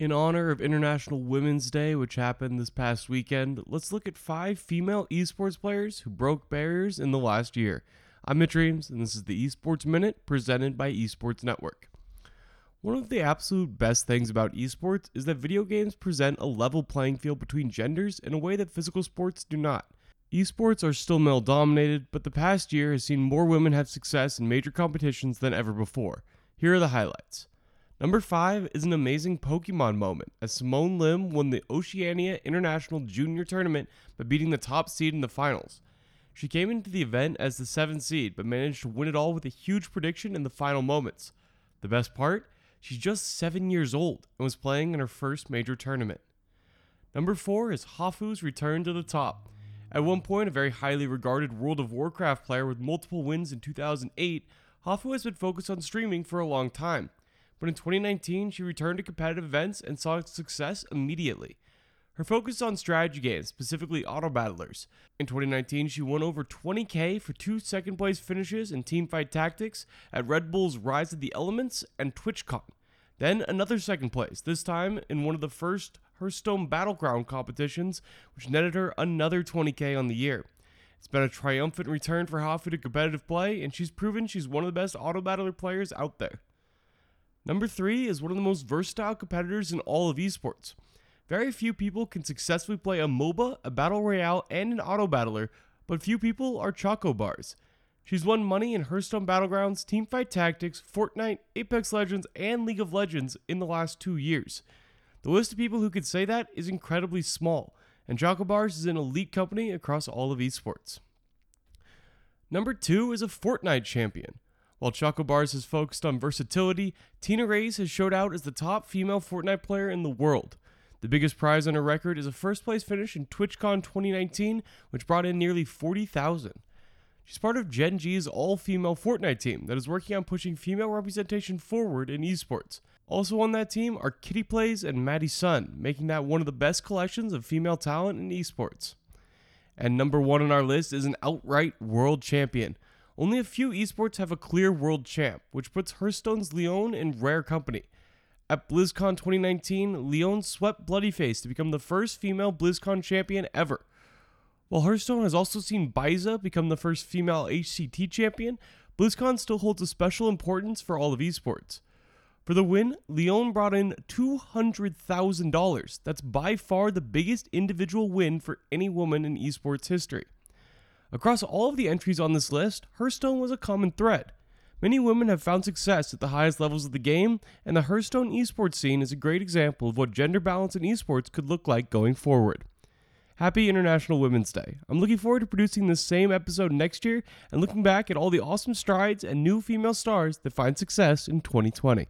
In honor of International Women's Day, which happened this past weekend, let's look at five female esports players who broke barriers in the last year. I'm Mitch Reams, and this is the Esports Minute presented by Esports Network. One of the absolute best things about esports is that video games present a level playing field between genders in a way that physical sports do not. Esports are still male dominated, but the past year has seen more women have success in major competitions than ever before. Here are the highlights. Number 5 is an amazing Pokemon moment as Simone Lim won the Oceania International Junior Tournament by beating the top seed in the finals. She came into the event as the 7th seed but managed to win it all with a huge prediction in the final moments. The best part? She's just 7 years old and was playing in her first major tournament. Number 4 is Hafu's return to the top. At one point, a very highly regarded World of Warcraft player with multiple wins in 2008, Hafu has been focused on streaming for a long time but in 2019 she returned to competitive events and saw success immediately. Her focus on strategy games, specifically auto battlers. In 2019, she won over 20k for two second place finishes in teamfight tactics at Red Bull's Rise of the Elements and TwitchCon. Then another second place, this time in one of the first Hearthstone Battleground competitions, which netted her another 20k on the year. It's been a triumphant return for Hafu to competitive play, and she's proven she's one of the best auto battler players out there. Number three is one of the most versatile competitors in all of esports. Very few people can successfully play a MOBA, a Battle Royale, and an Auto Battler, but few people are Choco Bars. She's won money in Hearthstone Battlegrounds, Teamfight Tactics, Fortnite, Apex Legends, and League of Legends in the last two years. The list of people who could say that is incredibly small, and Choco Bars is an elite company across all of esports. Number two is a Fortnite champion. While Choco Bars has focused on versatility, Tina Reyes has showed out as the top female Fortnite player in the world. The biggest prize on her record is a first place finish in TwitchCon 2019, which brought in nearly 40,000. She's part of Gen G's all female Fortnite team that is working on pushing female representation forward in esports. Also on that team are Kitty Plays and Maddie Sun, making that one of the best collections of female talent in esports. And number one on our list is an outright world champion. Only a few esports have a clear world champ, which puts Hearthstone's Liooon in rare company. At BlizzCon 2019, Liooon swept Bloodyface to become the first female BlizzCon champion ever. While Hearthstone has also seen Biza become the first female HCT champion, BlizzCon still holds a special importance for all of esports. For the win, Liooon brought in $200,000. That's by far the biggest individual win for any woman in esports history. Across all of the entries on this list, Hearthstone was a common thread. Many women have found success at the highest levels of the game, and the Hearthstone esports scene is a great example of what gender balance in esports could look like going forward. Happy International Women's Day. I'm looking forward to producing this same episode next year and looking back at all the awesome strides and new female stars that find success in 2020.